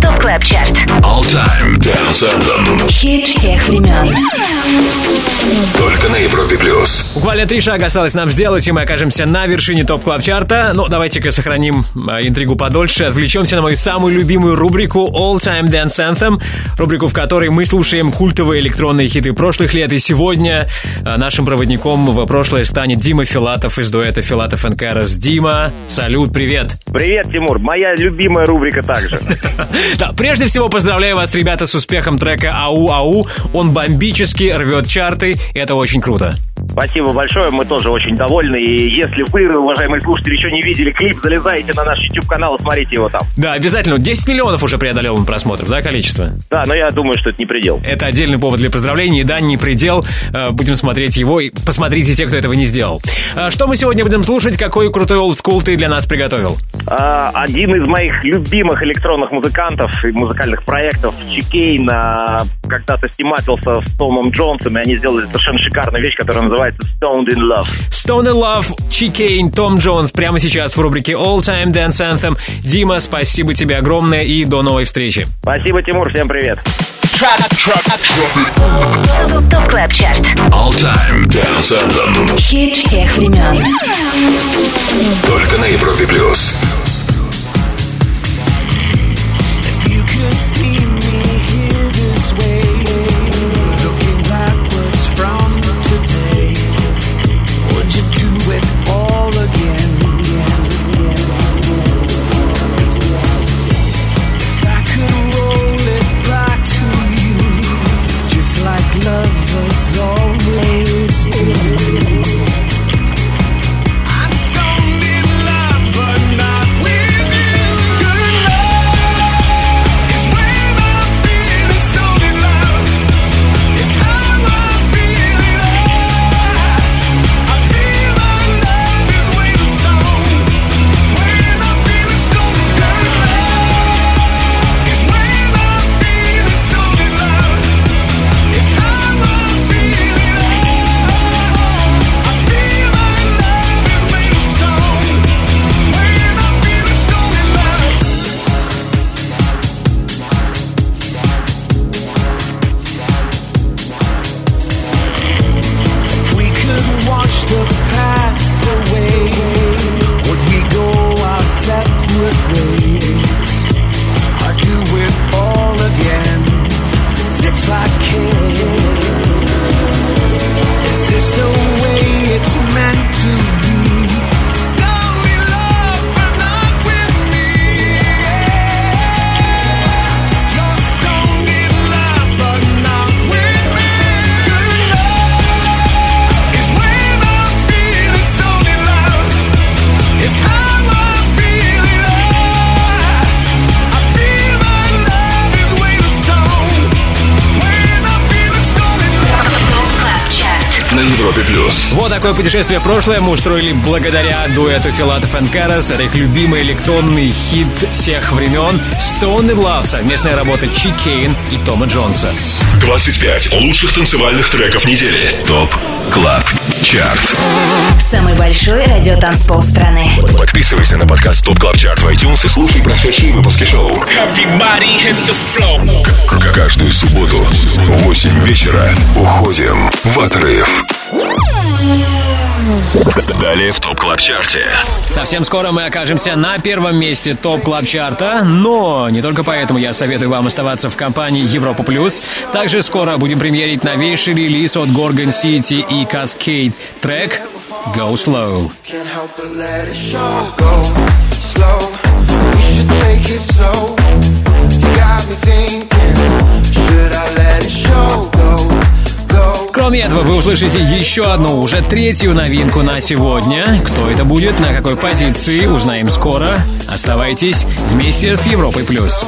ТОП КЛАБ ЧАРТ. All Time Dance Anthem. Хит всех времен. Только на Европе плюс. Буквально три шага осталось нам сделать, и мы окажемся на вершине топ клаб чарта Но давайте-ка сохраним э, интригу подольше. Отвлечемся на мою самую любимую рубрику All Time Dance Anthem. Рубрику, в которой мы слушаем культовые электронные хиты прошлых лет. И сегодня э, нашим проводником в прошлое станет Дима Филатов из дуэта Филатов и Карас. Дима, салют, привет. Привет, Тимур. Моя любимая рубрика также. [laughs] Да, прежде всего поздравляю вас, ребята, с успехом трека «Ау-ау». Он бомбически рвет чарты, это очень круто. Спасибо большое, мы тоже очень довольны. И если вы, уважаемые слушатели, еще не видели клип, залезайте на наш YouTube-канал и смотрите его там. Да, обязательно. 10 миллионов уже преодолел он просмотров, да, количество? Да, но я думаю, что это не предел. Это отдельный повод для поздравлений. Да, не предел. Э, Будем смотреть его. И посмотрите те, кто этого не сделал. А Что мы сегодня будем слушать? Какой крутой олдскул ты для нас приготовил? А, один из моих любимых электронных музыкантов и музыкальных проектов, Чикейн, когда-то снимателся с Томом Джонсом, и они сделали совершенно шикарную вещь, которая называется Stoned in Love. Stone in Love, Чикейн, Том Джонс прямо сейчас в рубрике All Time Dance Anthem. Дима, спасибо тебе огромное и до новой встречи. Спасибо, Тимур, всем привет. ТОП КЛАБ ЧАРТ. All Time Dance Anthem. Хит всех времен. Только на Европе плюс. You could see путешествие в прошлое мы устроили благодаря дуэту Филатов и Карас. Это их любимый электронный хит всех времен Stone and Love. Совместная работа Чи Кейн и Тома Джонса. 25 лучших танцевальных треков недели. ТОП КЛАБ ЧАРТ. Самый большой радиотанцпол страны. Подписывайся на подкаст ТОП КЛАБ ЧАРТ в iTunes и слушай прошедшие выпуски шоу. Каждую субботу в 8 вечера уходим в отрыв. Далее в ТОП КЛАБ ЧАРТе. Совсем скоро мы окажемся на первом месте топ клаб чарта но не только поэтому я советую вам оставаться в компании Европа Плюс. Также скоро будем премьерить новейший релиз от Gorgon City и Cascade. Трек Go Slow. Should I let it show? Go, go. Кроме этого, вы услышите еще одну, уже третью новинку на сегодня. Кто это будет, на какой позиции, узнаем скоро. Оставайтесь вместе с Европой Плюс.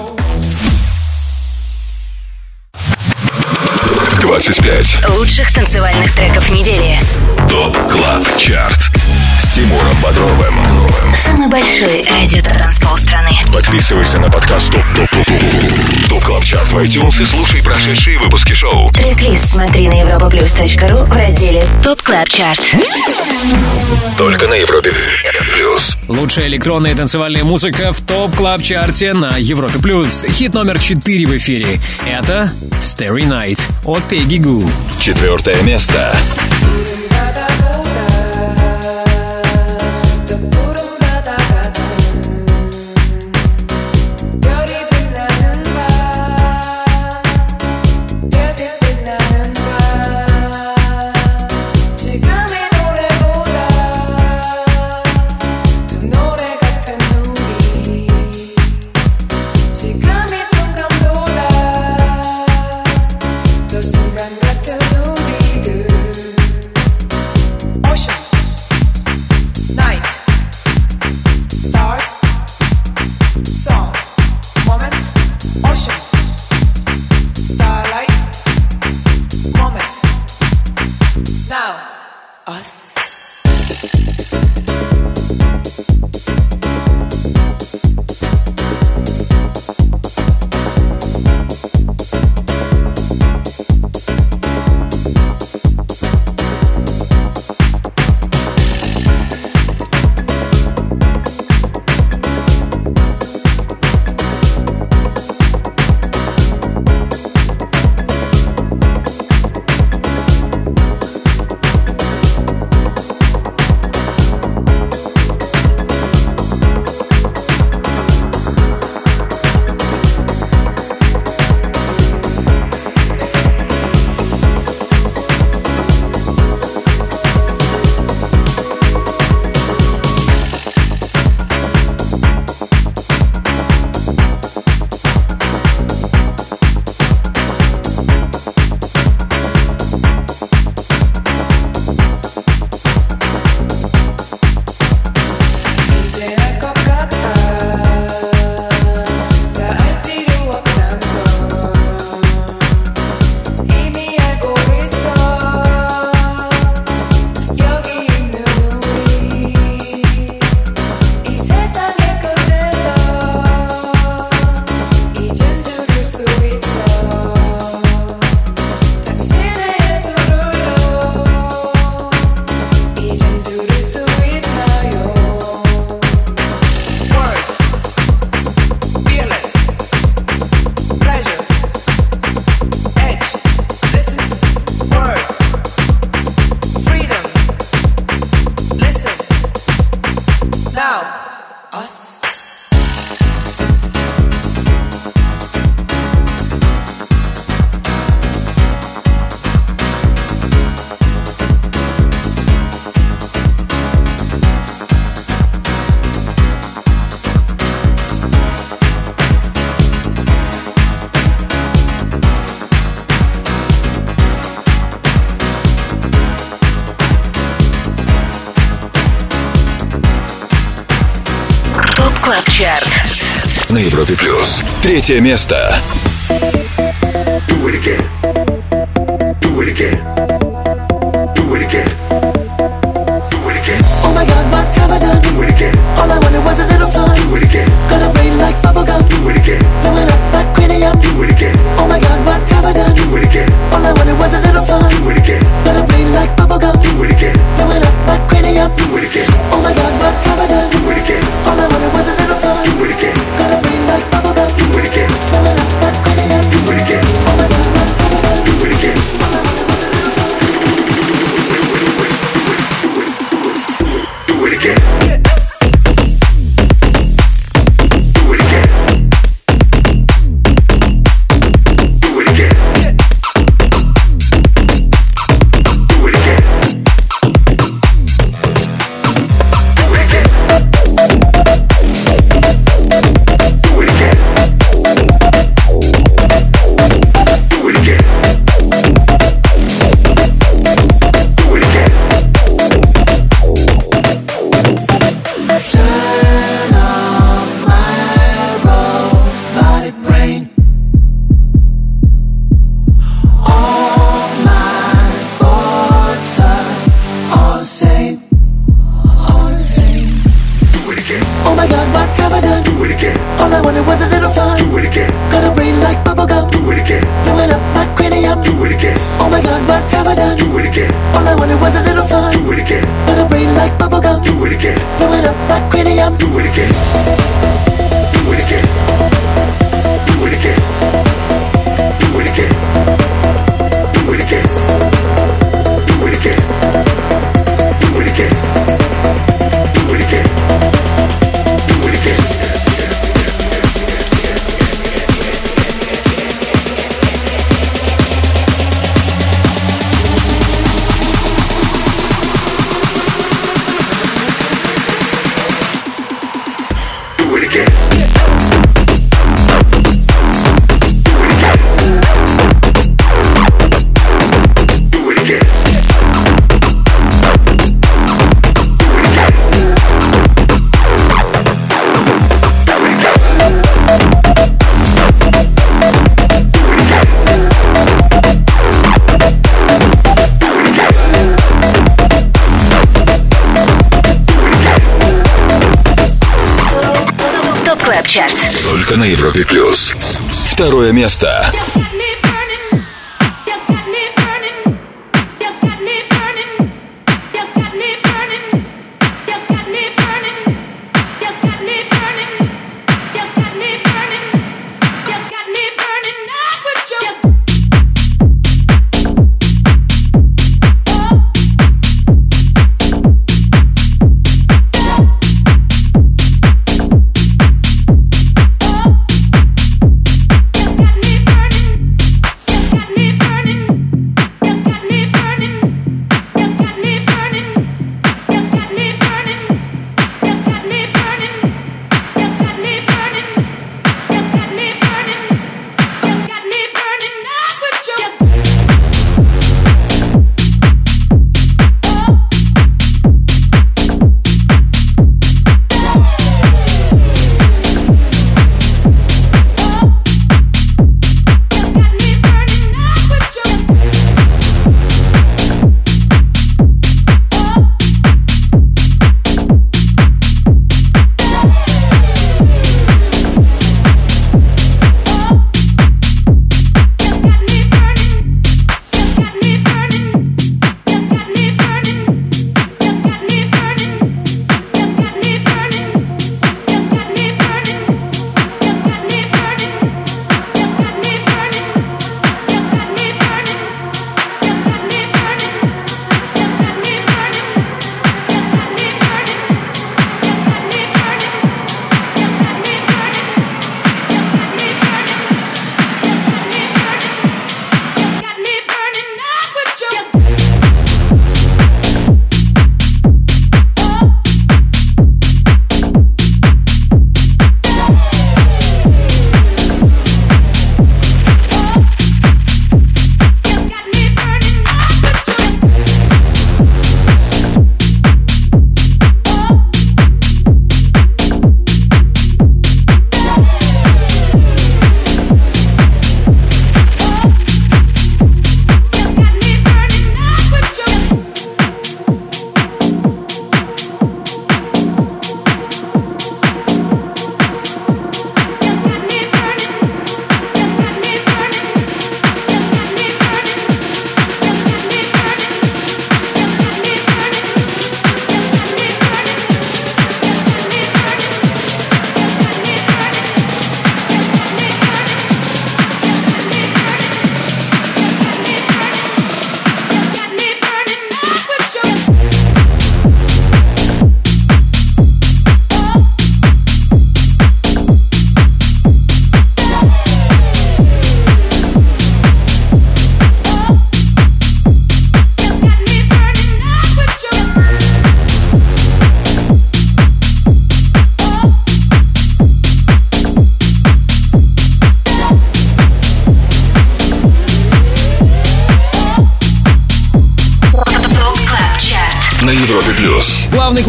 25 Лучших танцевальных треков недели. ТОП КЛАБ ЧАРТ. Тимуром Бодровым. Самый большой радиотанцпол страны. Подписывайся на подкаст ТОП ТОП ТОП ТОП ТОП КЛАБ ЧАРТ в iTunes и слушай прошедшие выпуски шоу. Трек-лист смотри на europaplus.ru в разделе Top Club Chart. Только на Европе Плюс. Лучшая электронная танцевальная музыка в Top Club Chart е на Европе плюс. Хит номер 4 в эфире. Это Starry Night от Peggy Gou. Четвертое место. Третье место. Только на Европе плюс. Второе место.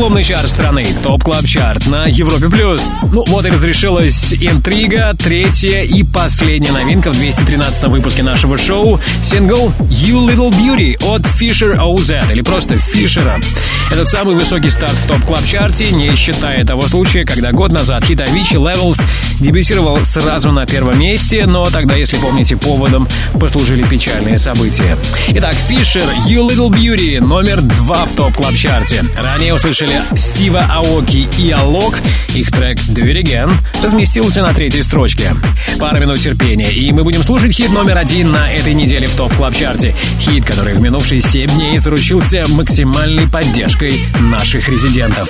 Клубный чарт страны, топ клаб чарт на Европе плюс. Ну вот и разрешилась интрига, третья и последняя новинка в 213 выпуске нашего шоу. Сингл You Little Beauty от Fisher OZ или просто Фишера. Это самый высокий старт в топ клаб чарте, не считая того случая, когда год назад хит Avicii Levels дебютировал сразу на первом месте, но тогда, если помните, поводом послужили печальные события. Итак, Fisher You Little Beauty номер два в топ клаб чарте Ранее услышали Стива Аоки и Алок. Их трек Again разместился на третьей строчке. Пара минут терпения, и мы будем слушать хит номер один на этой неделе в топ клаб чарте Хит, который в минувшие 7 дней заручился максимальной поддержкой наших резидентов.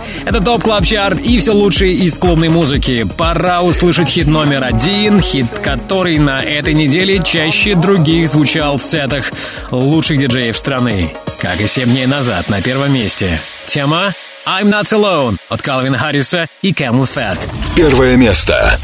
Это Top Club Chart и все лучшее из клубной музыки. Пора услышать хит номер один, хит, который на этой неделе чаще других звучал в сетах лучших диджеев страны. Как и 7 дней назад на первом месте. Тема I'm Not Alone от Калвина Харриса и Camel Fat. Первое место.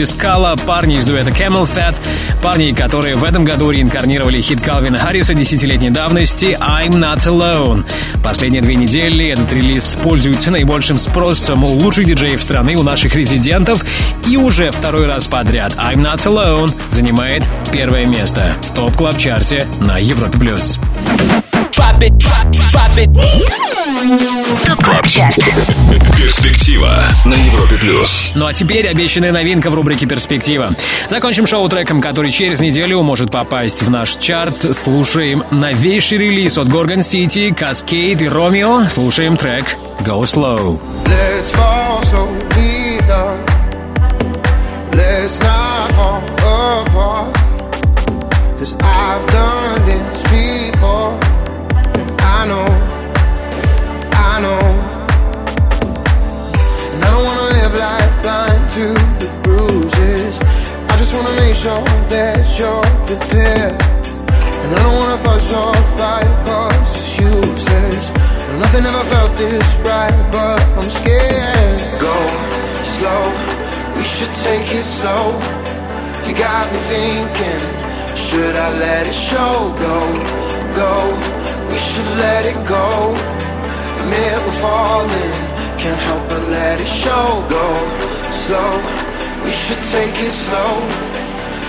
Mike Di Scala, парни из дуэта CamelPhat, парни, которые в этом году реинкарнировали хит Калвина Харриса десятилетней давности I'm Not Alone. Последние две недели этот релиз пользуется наибольшим спросом у лучших диджеев страны, у наших резидентов, и уже второй раз подряд I'm Not Alone занимает первое место в Top Club Chart е на Европе+. плюс. Top Chart. Перспектива на Европе Плюс. Ну а теперь обещанная новинка в рубрике «Перспектива». Закончим шоу треком, который через неделю может попасть в наш чарт. Слушаем новейший релиз от Gorgon City, Cascade и Romeo. Слушаем трек «Go Slow». Let's fall slowly, love. Let's not wanna make sure that you're prepared. And I don't wanna fuss or fight cause it's useless. No, nothing ever felt this right, but I'm scared. Go slow, we should take it slow. You got me thinking, should I let it show? Go, go, we should let it go. Admit we're falling, can't help but let it show. Go slow, we should take it slow.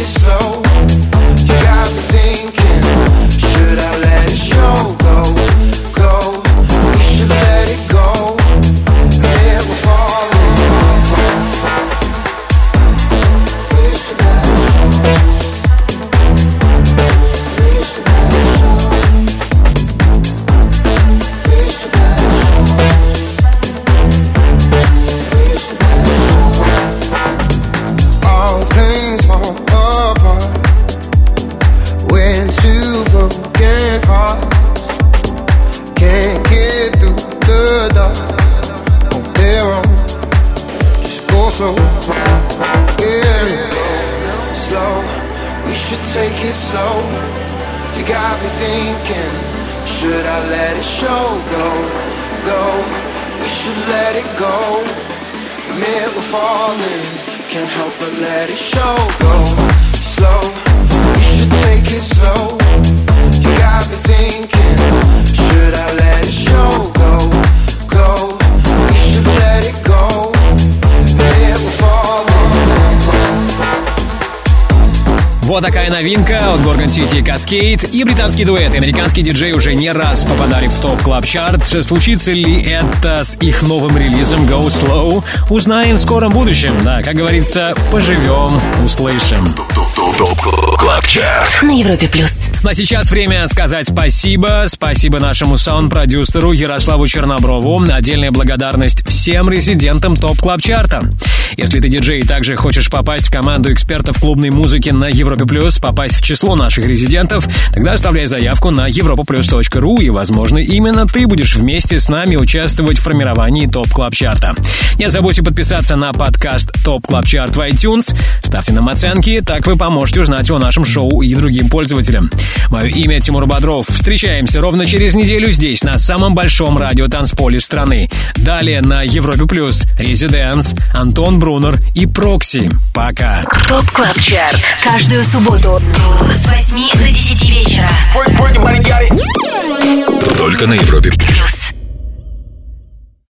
it slow. You got me thinking, we're falling, can't help but let it show. Go slow, we should take it slow. Вот такая новинка от Gorgon City Cascade и британский дуэт. Американский диджей уже не раз попадали в топ клаб чарт Случится ли это с их новым релизом Go Slow? Узнаем в скором будущем. Да, как говорится, поживем, услышим. На Европе плюс. Ну а сейчас время сказать спасибо. Спасибо нашему саунд-продюсеру Ярославу Черноброву. Отдельная благодарность всем резидентам Top Club Chart а. Если ты диджей и также хочешь попасть в команду экспертов клубной музыки на Европе Плюс, попасть в число наших резидентов, тогда оставляй заявку на europaplus.ru и, возможно, именно ты будешь вместе с нами участвовать в формировании Top Club Chart а. Не забудьте подписаться на подкаст Top Club Chart в iTunes, ставьте нам оценки, так вы поможете узнать о нашем шоу и другим пользователям. Мое имя Тимур Бодров. Встречаемся ровно через неделю здесь, на самом большом радиотанцполе страны. Далее на Европе Плюс, Резиденс, Антон Брунер и Прокси. Пока. Top Club Chart. Каждую субботу с 8 до 10 вечера. Только на Европе